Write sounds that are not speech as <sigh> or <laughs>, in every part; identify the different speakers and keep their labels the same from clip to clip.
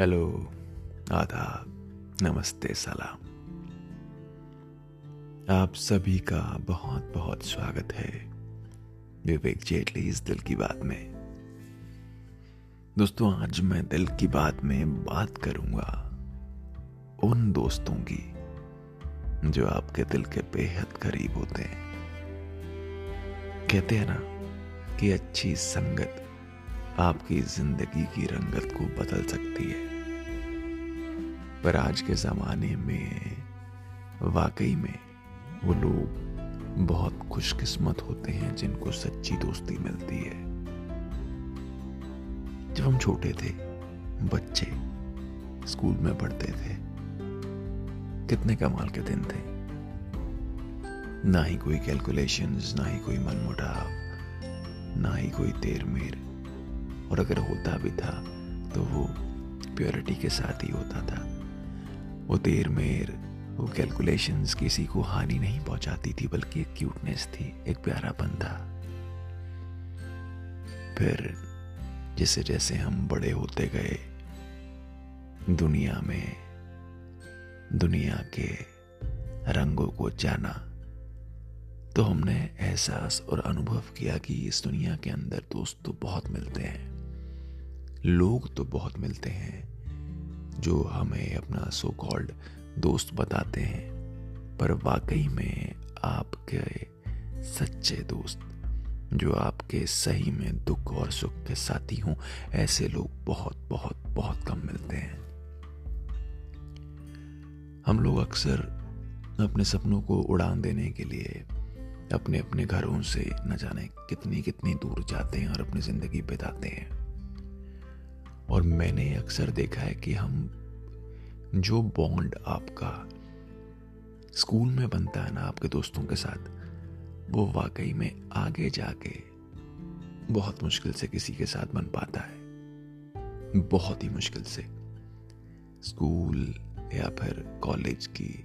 Speaker 1: Hello, आदाब, नमस्ते, सलाम। आप सभी का बहुत बहुत स्वागत है विवेक जेटली इस दिल की बात में। दोस्तों, आज मैं दिल की बात में बात करूँगा उन दोस्तों की जो आपके दिल के बेहद करीब होते हैं। कहते हैं ना कि अच्छी संगत आपकी ज़िंदगी की रंगत को बदल सकती है। पर आज के जमाने में, वाकई में, वो लोग बहुत खुशकिस्मत होते हैं जिनको सच्ची दोस्ती मिलती है। जब हम छोटे थे, बच्चे स्कूल में पढ़ते थे, कितने कमाल के दिन थे। ना ही कोई कैलकुलेशंस ना ही कोई मनमुटाव, ना ही कोई तेर मेर और अगर होता भी था तो वो प्योरिटी के साथ ही होता था। वो देर मेर वो कैलकुलेशंस किसी को हानि नहीं पहुंचाती थी, बल्कि एक क्यूटनेस थी, एक प्यारापन था। फिर जैसे जैसे हम बड़े होते गए, दुनिया में, दुनिया के रंगों को जाना तो हमने एहसास और अनुभव किया कि इस दुनिया के अंदर दोस्त तो बहुत मिलते हैं, लोग तो बहुत मिलते हैं जो हमें अपना सो कॉल्ड दोस्त बताते हैं, पर वाकई में आपके सच्चे दोस्त, जो आपके सही में दुख और सुख के साथी हों, ऐसे लोग बहुत बहुत बहुत कम मिलते हैं। हम लोग अक्सर अपने सपनों को उड़ान देने के लिए अपने अपने घरों से न जाने कितनी कितनी दूर जाते हैं और अपनी ज़िंदगी बिताते हैं। और मैंने अक्सर देखा है कि हम, जो बॉन्ड आपका स्कूल में बनता है ना आपके दोस्तों के साथ, वो वाकई में आगे जाके बहुत मुश्किल से किसी के साथ बन पाता है। बहुत ही मुश्किल से। स्कूल या फिर कॉलेज की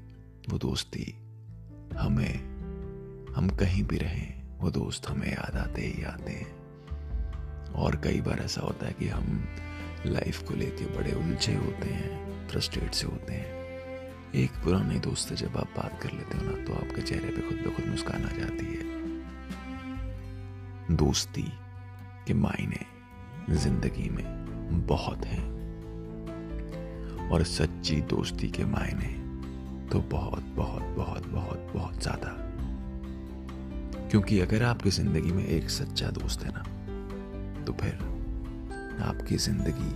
Speaker 1: वो दोस्ती हमें, हम कहीं भी रहें, वो दोस्त हमें याद आते ही आते हैं। और कई बार ऐसा होता है कि हम लाइफ को लेके बड़े उलझे होते हैं, फ्रस्ट्रेट से होते हैं। एक पुराने दोस्त से जब आप बात कर लेते हो ना तो आपके चेहरे पे खुद ब खुद मुस्कान आ जाती है। दोस्ती के मायने ज़िंदगी में बहुत हैं। और सच्ची दोस्ती के मायने तो बहुत बहुत बहुत बहुत बहुत ज़्यादा। क्योंकि अगर आपकी ज़िंदगी में एक सच्चा दोस्त है ना तो फिर आपकी ज़िंदगी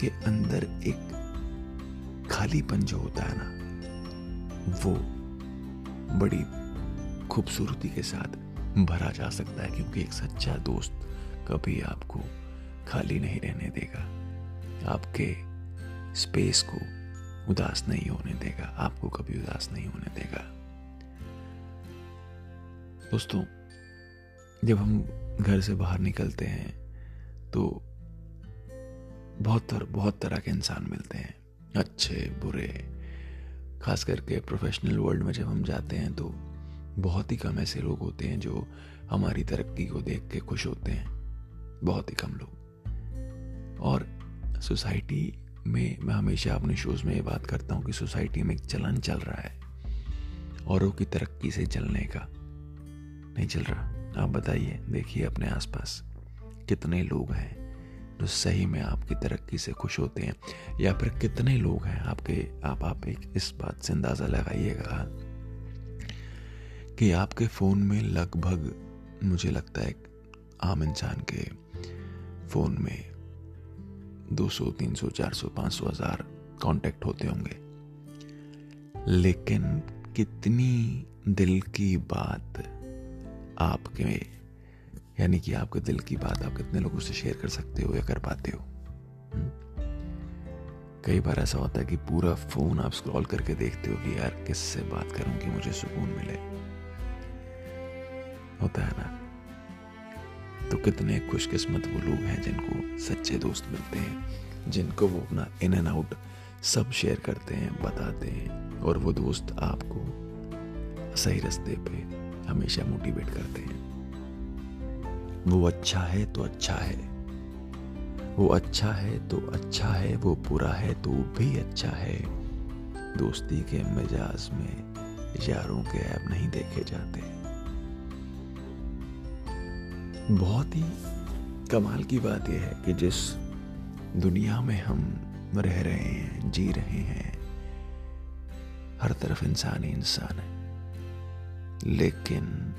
Speaker 1: के अंदर एक खालीपन जो होता है ना, वो बड़ी खूबसूरती के साथ भरा जा सकता है, क्योंकि एक सच्चा दोस्त कभी आपको खाली नहीं रहने देगा। आपके स्पेस को उदास नहीं होने देगा, आपको कभी उदास नहीं होने देगा। दोस्तों, जब हम घर से बाहर निकलते हैं तो बहुत तर, बहुत तरह के इंसान मिलते हैं अच्छे बुरे। खास करके प्रोफेशनल वर्ल्ड में जब हम जाते हैं तो बहुत ही कम ऐसे लोग होते हैं जो हमारी तरक्की को देख के खुश होते हैं। बहुत ही कम लोग। और सोसाइटी में मैं हमेशा अपने शोज़ में ये बात करता हूँ कि सोसाइटी में एक चलन चल रहा है औरों की तरक्की से चलने का। नहीं चल रहा। आप बताइए देखिए अपने आसपास कितने लोग हैं जो सही में आपकी तरक्की से खुश होते हैं या फिर कितने लोग हैं आपके आप आप एक इस बात से अंदाज़ा लगाइएगा कि आपके फ़ोन में लगभग मुझे लगता है आम इंसान के फ़ोन में 200, 300, 400, 500 हज़ार कांटेक्ट होते होंगे। लेकिन कितनी दिल की बात आपके यानी कि आपके दिल की बात आप कितने लोगों से शेयर कर सकते हो या कर पाते हो? हम्म? कई बार ऐसा होता है कि पूरा फ़ोन आप स्क्रॉल करके देखते हो कि यार किससे बात करूँ कि मुझे सुकून मिले। होता है ना? तो कितने खुशकिस्मत वो लोग हैं जिनको सच्चे दोस्त मिलते हैं, जिनको वो अपना इन एंड आउट सब शेयर करते हैं, बताते हैं, और वो दोस्त आपको सही रास्ते पे हमेशा मोटिवेट करते हैं। वो अच्छा है तो अच्छा है। वो अच्छा है तो अच्छा है, वो बुरा है तो भी अच्छा है। दोस्ती के मिजाज में यारों के ऐप नहीं देखे जाते। बहुत ही कमाल की बात यह है कि जिस दुनिया में हम रह रहे हैं, जी रहे हैं, हर तरफ़ इंसान ही इंसान है। लेकिन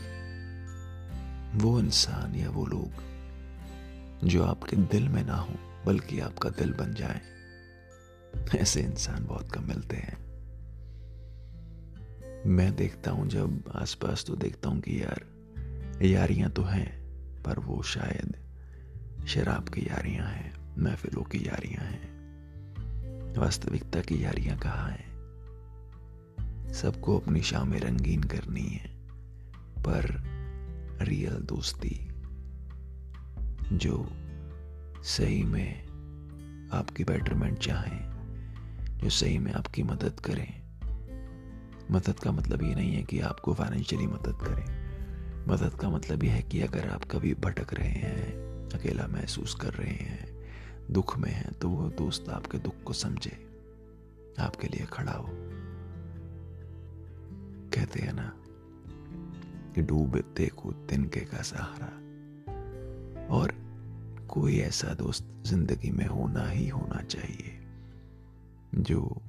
Speaker 1: वो इंसान या वो लोग जो आपके दिल में ना हो, बल्कि आपका दिल बन जाए, ऐसे इंसान बहुत कम मिलते हैं। मैं देखता हूँ, जब आसपास तो देखता हूँ कि यार, यारियाँ तो हैं, पर वो शायद शराब की यारियाँ हैं, महफिलों की यारियाँ हैं, वास्तविकता की यारियाँ कहाँ हैं? सबको अपनी शाम रंगीन करनी है, पर रियल दोस्ती जो सही में आपकी बेटरमेंट चाहें, जो सही में आपकी मदद करें। मदद का मतलब ये नहीं है कि आपको फाइनेंशियली मदद करें। मदद का मतलब यह है कि अगर आप कभी भटक रहे हैं, अकेला महसूस कर रहे हैं, दुख में हैं तो वो दोस्त आपके दुख को समझे, आपके लिए खड़ा हो। कहते हैं ना कि डूबे देखो तिनके का सहारा। और कोई ऐसा दोस्त ज़िंदगी में होना ही होना चाहिए, जो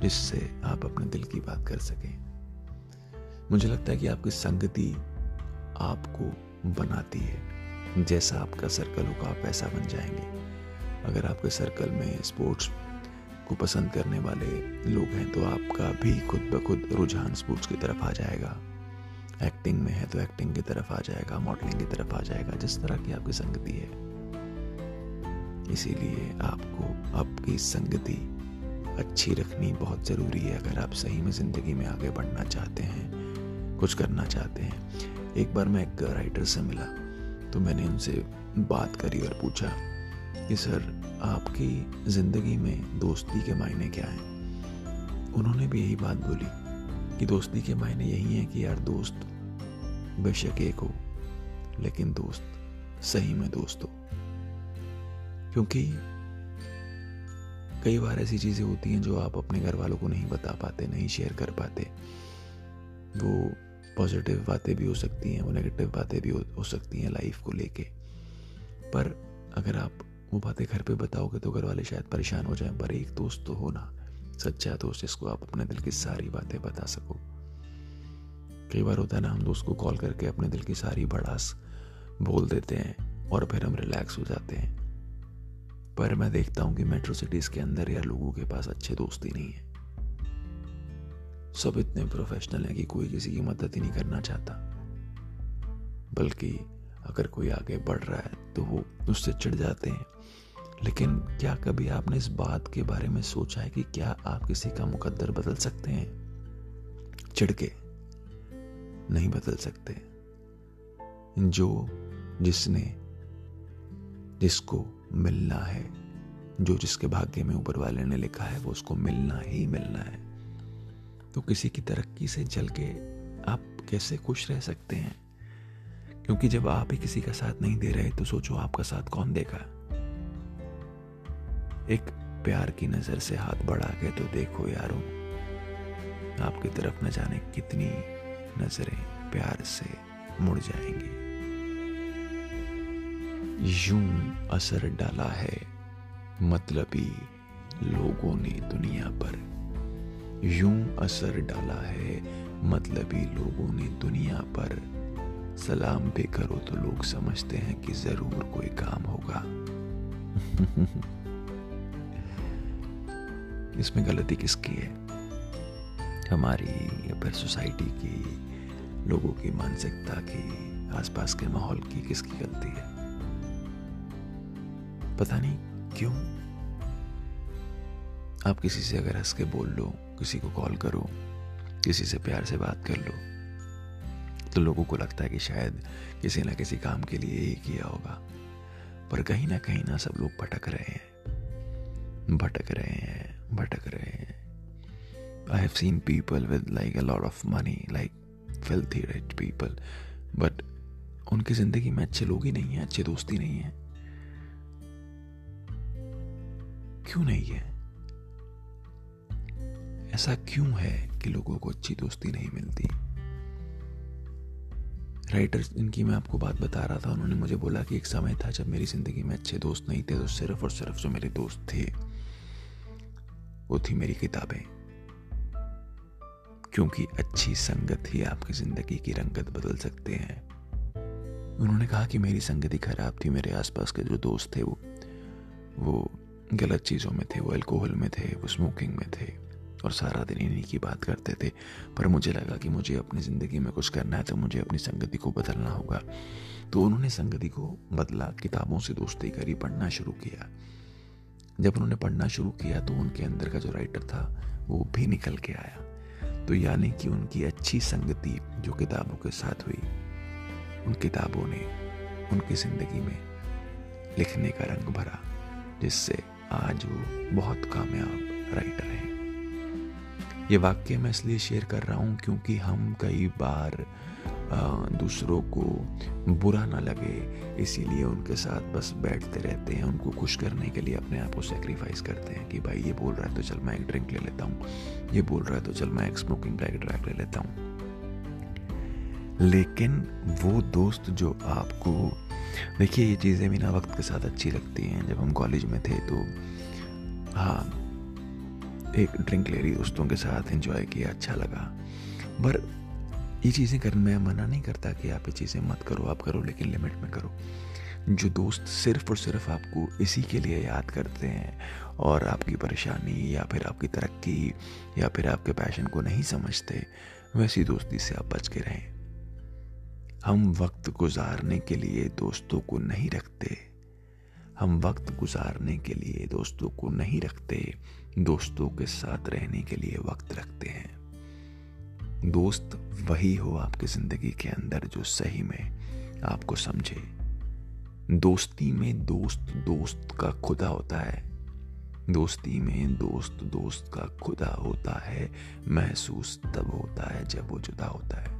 Speaker 1: जिससे आप अपने दिल की बात कर सकें। मुझे लगता है कि आपकी संगति आपको बनाती है। जैसा आपका सर्कल होगा, आप वैसा बन जाएँगे। अगर आपके सर्कल में स्पोर्ट्स को पसंद करने वाले लोग हैं तो आपका भी खुद ब खुद रुझान स्पोर्ट्स की तरफ़ आ जाएगा। एक्टिंग में है तो एक्टिंग की तरफ़ आ जाएगा, मॉडलिंग की तरफ़ आ जाएगा, जिस तरह की आपकी संगति है। इसीलिए आपको आपकी संगति अच्छी रखनी बहुत ज़रूरी है। अगर आप सही में ज़िंदगी में आगे बढ़ना चाहते हैं, कुछ करना चाहते हैं। एक बार मैं एक राइटर से मिला तो मैंने उनसे बात करी और पूछा कि, सर आपकी ज़िंदगी में दोस्ती के मायने क्या हैं? उन्होंने भी यही बात बोली कि दोस्ती के मायने यही है कि यार दोस्त बेशक एक हो लेकिन दोस्त सही में दोस्त हो। क्योंकि कई बार ऐसी चीज़ें होती हैं जो आप अपने घर वालों को नहीं बता पाते नहीं शेयर कर पाते। वो पॉजिटिव बातें भी हो सकती हैं वो नेगेटिव बातें भी हो, हो सकती हैं लाइफ को लेके। पर अगर आप वो बातें घर पे बताओगे तो घर वाले शायद परेशान हो जाएँ, पर एक दोस्त तो हो ना। सच्चा दोस्त जिसको आप अपने दिल की सारी बातें बता सको। कई बार होता है ना, हम दोस्त को कॉल करके अपने दिल की सारी भड़ास बोल देते हैं और फिर हम रिलैक्स हो जाते हैं। पर मैं देखता हूँ कि मेट्रो सिटीज़ के अंदर यार लोगों के पास अच्छे दोस्त ही नहीं है। सब इतने प्रोफेशनल हैं कि कोई किसी की मदद ही नहीं करना चाहता। बल्कि अगर कोई आगे बढ़ रहा है तो वो उससे चिढ़ जाते हैं लेकिन क्या कभी आपने इस बात के बारे में सोचा है कि क्या आप किसी का मुकद्दर बदल सकते हैं? चिढ़ के नहीं बदल सकते। जो जिसने, जिसको मिलना है, जो जिसके भाग्य में ऊपर वाले ने लिखा है, वो उसको मिलना ही मिलना है। तो किसी की तरक्की से जल के आप कैसे खुश रह सकते हैं? क्योंकि जब आप ही किसी का साथ नहीं दे रहे तो सोचो आपका साथ कौन देगा? एक प्यार की नज़र से हाथ बढ़ा के तो देखो यारो, आपकी तरफ़ न जाने कितनी नज़रें प्यार से मुड़ जाएँगी। यूँ असर डाला है मतलबी लोगों ने दुनिया पर। यूँ असर डाला है मतलबी लोगों ने दुनिया पर। सलाम भी करो तो लोग समझते हैं कि ज़रूर कोई काम होगा। <laughs> इसमें गलती किसकी है? हमारी या फिर सोसाइटी की, लोगों की मानसिकता की, आसपास के माहौल की किसकी गलती है? पता नहीं क्यों? आप किसी से अगर हंस के बोल लो, किसी को कॉल करो, किसी से प्यार से बात कर लो तो लोगों को लगता है कि शायद किसी ना किसी काम के लिए ही किया होगा। पर कहीं ना कहीं ना सब लोग भटक रहे हैं। भटक रहे हैं। भटक रहे हैं। I have seen people with like a lot of money like filthy rich people but उनकी ज़िंदगी में अच्छे लोग ही नहीं हैं, अच्छे दोस्त ही नहीं हैं। क्यों नहीं है? ऐसा क्यों है कि लोगों को अच्छी दोस्ती नहीं मिलती? राइटर जिनकी मैं आपको बात बता रहा था, उन्होंने मुझे बोला कि एक समय था जब मेरी ज़िंदगी में अच्छे दोस्त नहीं थे तो सिर्फ़ और सिर्फ़ जो मेरे दोस्त थे वो थी मेरी किताबें। क्योंकि अच्छी संगत ही आपकी ज़िंदगी की रंगत बदल सकते हैं। उन्होंने कहा कि मेरी संगति खराब थी, मेरे आसपास के जो दोस्त थे वो वो गलत चीज़ों में थे, वो अल्कोहल में थे, वो स्मोकिंग में थे और सारा दिन इन्हीं की बात करते थे। पर मुझे लगा कि मुझे अपनी ज़िंदगी में कुछ करना है तो मुझे अपनी संगति को बदलना होगा। तो उन्होंने संगति को बदला, किताबों से दोस्ती करी, पढ़ना शुरू किया। जब उन्होंने पढ़ना शुरू किया तो उनके अंदर का जो राइटर था, वो भी निकल के आया। तो यानी कि उनकी अच्छी संगति जो किताबों के साथ हुई, उन किताबों ने उनकी ज़िंदगी में लिखने का रंग भरा, जिससे आज वो बहुत कामयाब राइटर हैं। ये वाक्य मैं इसलिए शेयर कर रहा हूँ क्योंकि हम कई बार दूसरों को बुरा ना लगे, इसीलिए उनके साथ बस बैठते रहते हैं, उनको खुश करने के लिए अपने आप को सेक्रीफाइस करते हैं कि भाई ये बोल रहा है तो चल मैं एक ड्रिंक ले लेता हूँ, ये बोल रहा है तो चल मैं एक स्मोकिंग ब्लैक ड्रैग ले लेता हूँ। लेकिन वो दोस्त जो आपको, देखिए ये चीज़ें भी ना वक्त के साथ अच्छी लगती हैं, जब हम कॉलेज में थे तो हाँ एक ड्रिंक ले रही, दोस्तों के साथ एंजॉय किया अच्छा लगा। पर ये चीज़ें करने मैं मना नहीं करता कि आप ये चीज़ें मत करो, आप करो, लेकिन लिमिट में करो। जो दोस्त सिर्फ़ और सिर्फ़ आपको इसी के लिए याद करते हैं और आपकी परेशानी या फिर आपकी तरक्की या फिर आपके पैशन को नहीं समझते, वैसी दोस्ती से आप बच के रहें। हम वक्त गुजारने के लिए दोस्तों को नहीं रखते। हम वक्त गुजारने के लिए दोस्तों को नहीं रखते। दोस्तों के साथ रहने के लिए वक्त रखते हैं। दोस्त, वही हो आपकी ज़िंदगी के अंदर जो सही में आपको समझे। दोस्ती में दोस्त दोस्त का खुदा होता है। दोस्ती में दोस्त दोस्त का खुदा होता है। महसूस तब होता है जब वो जुदा होता है।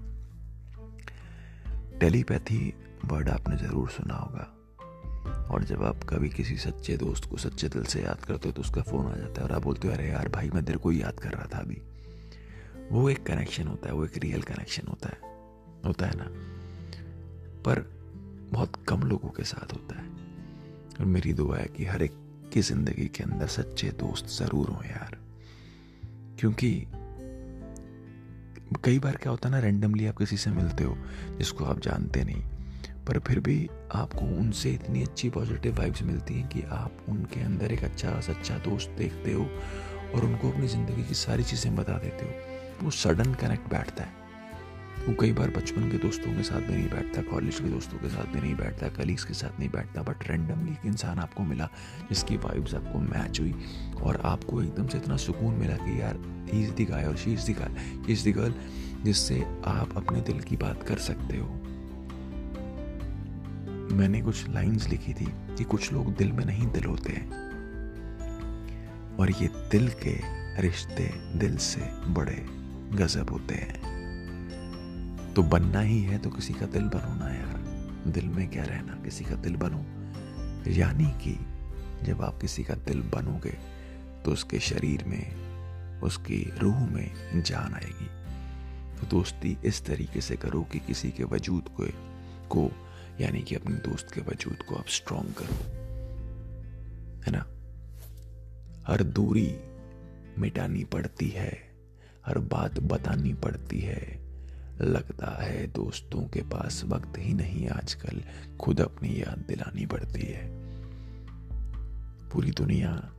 Speaker 1: टेलीपैथी वर्ड आपने ज़रूर सुना होगा। और जब आप कभी किसी सच्चे दोस्त को सच्चे दिल से याद करते हो तो उसका फ़ोन आ जाता है और आप बोलते हो, अरे यार भाई, मैं तेरे को याद कर रहा था अभी। वो एक कनेक्शन होता है, वो एक रियल कनेक्शन होता है होता है ना? पर बहुत कम लोगों के साथ होता है। और मेरी दुआ है कि हर एक की ज़िंदगी के अंदर सच्चे दोस्त ज़रूर हों यार। क्योंकि कई बार क्या होता है ना रेंडमली आप किसी से मिलते हो, जिसको आप जानते नहीं, पर फिर भी आपको उनसे इतनी अच्छी पॉजिटिव वाइब्स मिलती हैं कि आप उनके अंदर एक अच्छा सच्चा दोस्त देखते हो और उनको अपनी ज़िंदगी की सारी चीज़ें बता देते हो। वो सडन कनेक्ट बैठता है। वो कई बार बचपन के दोस्तों के साथ भी नहीं बैठता कॉलेज के दोस्तों के साथ भी नहीं बैठता कलीग्स के साथ नहीं बैठता बट रेंडमली एक इंसान आपको मिला, जिसकी वाइब्स आपको मैच हुई और आपको एकदम से इतना सुकून मिला कि यार इज़ दी गाय और she is the guy is the girl जिससे आप अपने दिल की बात कर सकते हो। मैंने कुछ लाइंस लिखी थी कि कुछ लोग दिल में नहीं दिल होते हैं और ये दिल के रिश्ते दिल से बड़े गजब होते हैं। तो बनना ही है तो किसी का दिल बनो ना यार। दिल में क्या रहना? किसी का दिल बनो? यानी कि जब आप किसी का दिल बनोगे तो उसके शरीर में, उसकी रूह में जान आएगी। तो दोस्ती इस तरीके से करो कि किसी के वजूद को को, यानी कि अपने दोस्त के वजूद को आप स्ट्रॉन्ग करो। है ना? हर दूरी मिटानी पड़ती है। हर बात बतानी पड़ती है। लगता है दोस्तों के पास वक्त ही नहीं, आजकल खुद अपनी याद दिलानी पड़ती है। पूरी दुनिया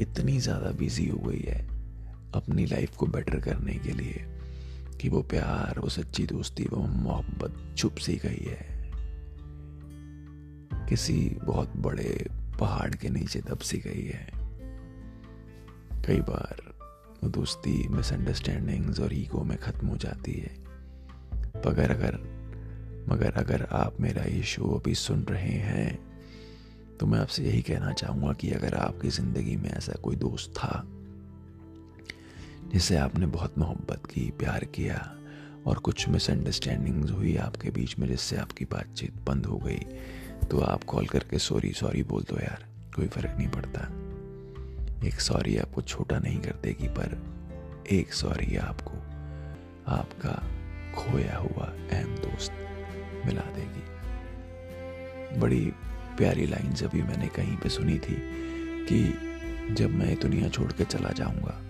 Speaker 1: इतनी ज़्यादा बिज़ी हो गई है अपनी लाइफ को बेटर करने के लिए कि वो प्यार, वो सच्ची दोस्ती, वो मोहब्बत छुप सी गई है। किसी बहुत बड़े पहाड़ के नीचे दब सी गई है। कई बार वो दोस्ती मिसअंडरस्टैंडिंग्स और ईगो में ख़त्म हो जाती है। मगर अगर मगर अगर आप मेरा ये शो अभी सुन रहे हैं तो मैं आपसे यही कहना चाहूँगा कि अगर आपकी ज़िंदगी में ऐसा कोई दोस्त था, जिससे आपने बहुत मोहब्बत की, प्यार किया और कुछ मिसअंडरस्टैंडिंग्स हुई आपके बीच में जिससे आपकी बातचीत बंद हो गई तो आप कॉल करके सॉरी सॉरी बोल दो यार, कोई फ़र्क नहीं पड़ता। एक सॉरी आपको छोटा नहीं कर देगी, पर एक सॉरी आपको, आपका खोया हुआ अहम दोस्त मिला देगी। बड़ी प्यारी लाइन अभी मैंने कहीं पे सुनी थी कि जब मैं दुनिया छोड़ के चला जाऊँगा,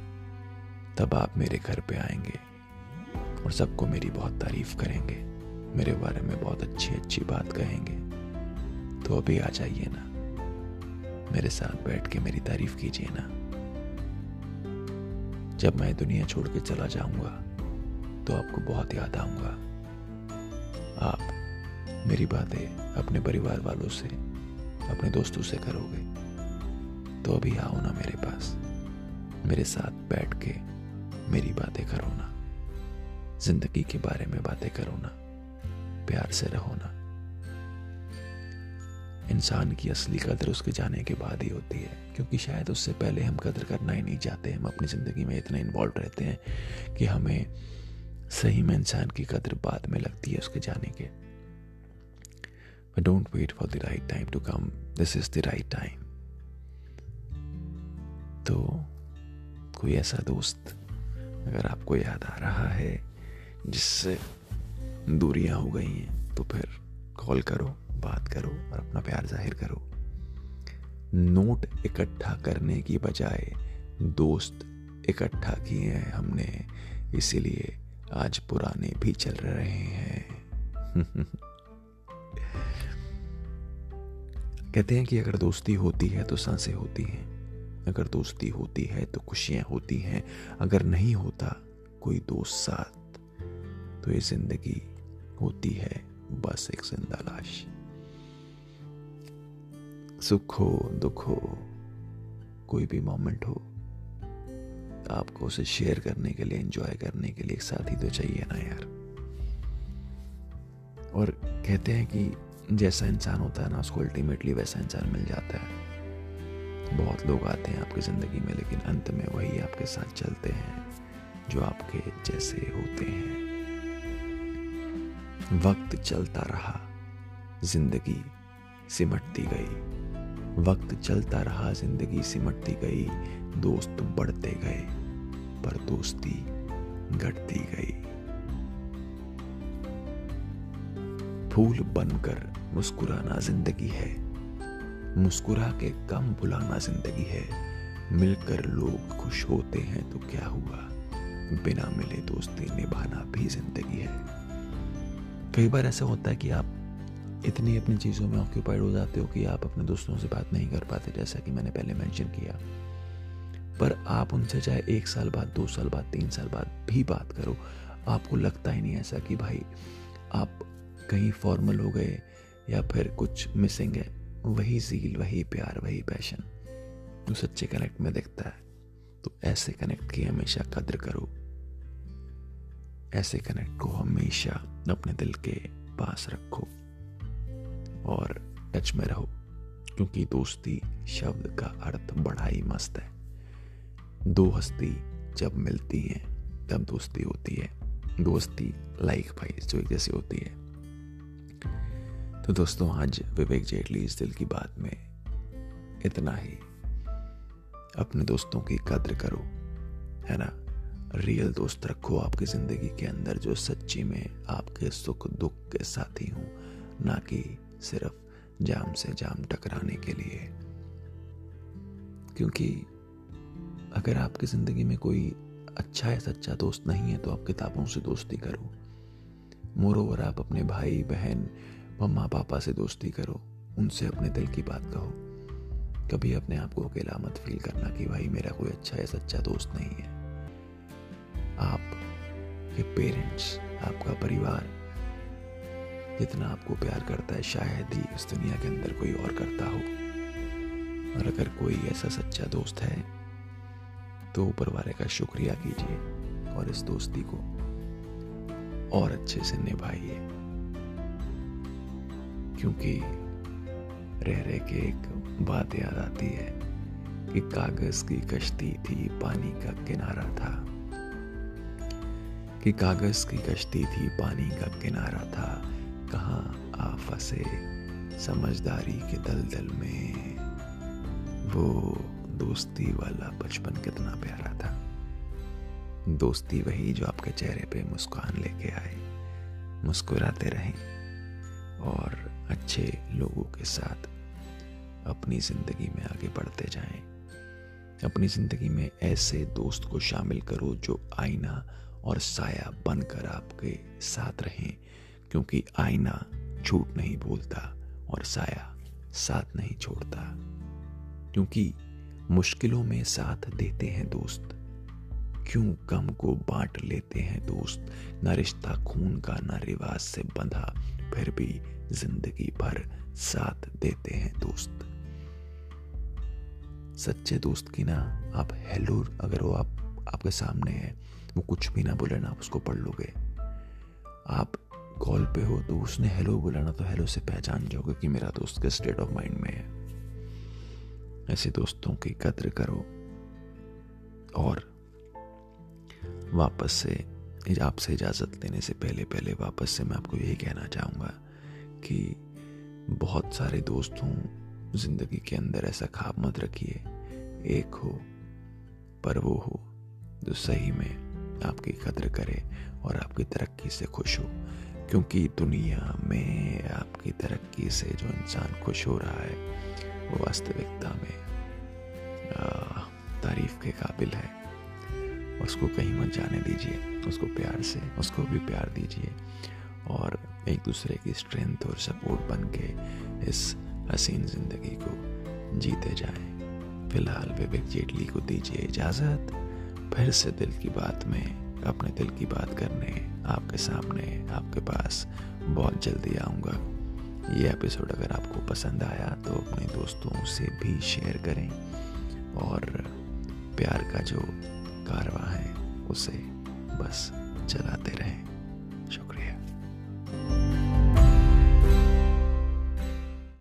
Speaker 1: तब आप मेरे घर पे आएँगे और सबको मेरी बहुत तारीफ़ करेंगे, मेरे बारे में बहुत अच्छी अच्छी बात कहेंगे। तो अभी आ जाइए ना। मेरे साथ बैठ के मेरी तारीफ़ कीजिए ना। जब मैं दुनिया छोड़ के चला जाऊँगा तो आपको बहुत याद आऊँगा। आप मेरी बातें अपने परिवार वालों से, अपने दोस्तों से करोगे तो अभी आओ ना मेरे पास। मेरे साथ बैठ के मेरी बातें करो ना। ज़िंदगी के बारे में बातें करो ना। प्यार से रहो ना। इंसान की असली कदर उसके जाने के बाद ही होती है, क्योंकि शायद उससे पहले हम कदर करना ही नहीं चाहते, हम अपनी ज़िंदगी में इतना इन्वॉल्व रहते हैं कि हमें सही में इंसान की कदर बाद में लगती है उसके जाने के। Don't wait for the right time to come this is the right time तो कोई ऐसा दोस्त अगर आपको याद आ रहा है जिससे दूरियाँ हो गई हैं तो फिर कॉल करो। बात करो और अपना प्यार ज़ाहिर करो। नोट इकट्ठा करने की बजाय दोस्त इकट्ठा किए हैं हमने, इसीलिए आज पुराने भी चल रहे हैं। <laughs> कहते हैं कि अगर दोस्ती होती है तो साँसें होती हैं, अगर दोस्ती होती है तो खुशियाँ होती हैं, अगर नहीं होता कोई दोस्त साथ तो ये ज़िंदगी होती है बस एक ज़िंदा लाश। सुख हो दुख हो कोई भी मोमेंट हो, आपको उसे शेयर करने के लिए एंजॉय करने के लिए एक साथी तो चाहिए ना यार। और कहते हैं कि जैसा इंसान होता है ना, उसको अल्टीमेटली वैसा इंसान मिल जाता है। बहुत लोग आते हैं आपकी ज़िंदगी में, लेकिन अंत में वही आपके साथ चलते हैं, जो आपके जैसे होते हैं। वक्त चलता रहा, ज़िंदगी सिमटती गई। वक्त चलता रहा, ज़िंदगी सिमटती गई, दोस्त बढ़ते गए, पर दोस्ती घटती गई। फूल बनकर मुस्कुराना ज़िंदगी है, मुस्कुरा के कम बुलाना ज़िंदगी है। मिलकर लोग खुश होते हैं तो क्या हुआ? बिना मिले दोस्ती निभाना भी ज़िंदगी है। कई बार ऐसा होता है कि आप इतनी अपनी चीज़ों में ऑक्यूपाइड हो जाते हो कि आप अपने दोस्तों से बात नहीं कर पाते, जैसा कि मैंने पहले मेंशन किया। पर आप उनसे चाहे एक साल बाद, दो साल बाद, तीन साल बाद भी बात करो, आपको लगता ही नहीं ऐसा कि भाई आप कहीं फॉर्मल हो गए या फिर कुछ मिसिंग है। वही जील वही प्यार, वही पैशन जो सच्चे कनेक्ट में दिखता है। तो ऐसे कनेक्ट की हमेशा कद्र करो। ऐसे कनेक्ट को हमेशा अपने दिल के पास रखो। और टच में रहो, क्योंकि दोस्ती शब्द का अर्थ बड़ा ही मस्त है। दो हस्ती जब मिलती हैं, तब दोस्ती होती है। दोस्ती लाइक भाई जो एक जैसी होती है। तो दोस्तों, आज विवेक जेटली इस दिल की बात में इतना ही। अपने दोस्तों की कद्र करो, है ना? रियल दोस्त रखो आपकी ज़िंदगी के अंदर, जो सच्ची में आपके सुख दुख के साथी हूँ, ना कि सिर्फ़ जाम से जाम टकराने के लिए। क्योंकि अगर आपकी ज़िंदगी में कोई अच्छा या सच्चा दोस्त नहीं है तो आप किताबों से दोस्ती करो। मोर ओवर आप अपने भाई, बहन मम्मा पापा से दोस्ती करो। उनसे अपने दिल की बात कहो। कभी अपने आप को अकेला मत फील करना कि भाई मेरा कोई अच्छा या सच्चा दोस्त नहीं है। आप, के पेरेंट्स आपका परिवार जितना आपको प्यार करता है, शायद ही इस दुनिया के अंदर कोई और करता हो। और अगर कोई ऐसा सच्चा दोस्त है तो ऊपर वाले का शुक्रिया कीजिए और इस दोस्ती को और अच्छे से निभाइए। क्योंकि रह रह के एक बात याद आती है कि कागज़ की कश्ती थी, पानी का किनारा था। कि कागज़ की कश्ती थी, पानी का किनारा था। कहाँ आ फंसे समझदारी के दलदल में। वो दोस्ती वाला बचपन कितना प्यारा था। दोस्ती वही जो आपके चेहरे पे मुस्कान लेके आए, मुस्कुराते रहें और अच्छे लोगों के साथ अपनी ज़िंदगी में आगे बढ़ते जाएँ। अपनी ज़िंदगी में ऐसे दोस्त को शामिल करो जो आईना और साया बनकर आपके साथ रहें। क्योंकि आईना झूठ नहीं बोलता और साया साथ नहीं छोड़ता। क्योंकि मुश्किलों में साथ देते हैं दोस्त। क्यों गम को बांट लेते हैं दोस्त? न रिश्ता खून का, न रिवाज से बंधा, फिर भी ज़िंदगी भर साथ देते हैं दोस्त। सच्चे दोस्त की ना आप हेलो अगर वो आप, आपके सामने है, वो कुछ भी ना बोले ना आप उसको पढ़ लोगे। आप कॉल पे हो तो उसने हेलो बुलाना तो हेलो से पहचान जाओगे कि मेरा दोस्त के स्टेट ऑफ़ माइंड में है। ऐसे दोस्तों की कद्र करो और वापस से आपसे इजाज़त लेने से पहले पहले वापस से मैं आपको यही कहना चाहूँगा कि बहुत सारे दोस्त ज़िंदगी के अंदर ऐसा खाब मत रखिए। एक हो, पर वो हो जो सही में आपकी कद्र करे और आपकी तरक्की से खुश हो। क्योंकि दुनिया में आपकी तरक्की से जो इंसान खुश हो रहा है, वो वास्तविकता में तारीफ़ के काबिल है। उसको कहीं मत जाने दीजिए, उसको प्यार से, उसको भी प्यार दीजिए और एक दूसरे की स्ट्रेंथ और सपोर्ट बन के इस हसीन ज़िंदगी को जीते जाएँ। फ़िलहाल विवेक जेटली को दीजिए इजाज़त। फिर से दिल की बात में अपने दिल की बात करने, आपके सामने, आपके पास बहुत जल्दी आऊँगा। ये एपिसोड अगर आपको पसंद आया तो अपने दोस्तों से भी शेयर करें और प्यार का जो कारवा है, उसे बस चलाते रहें।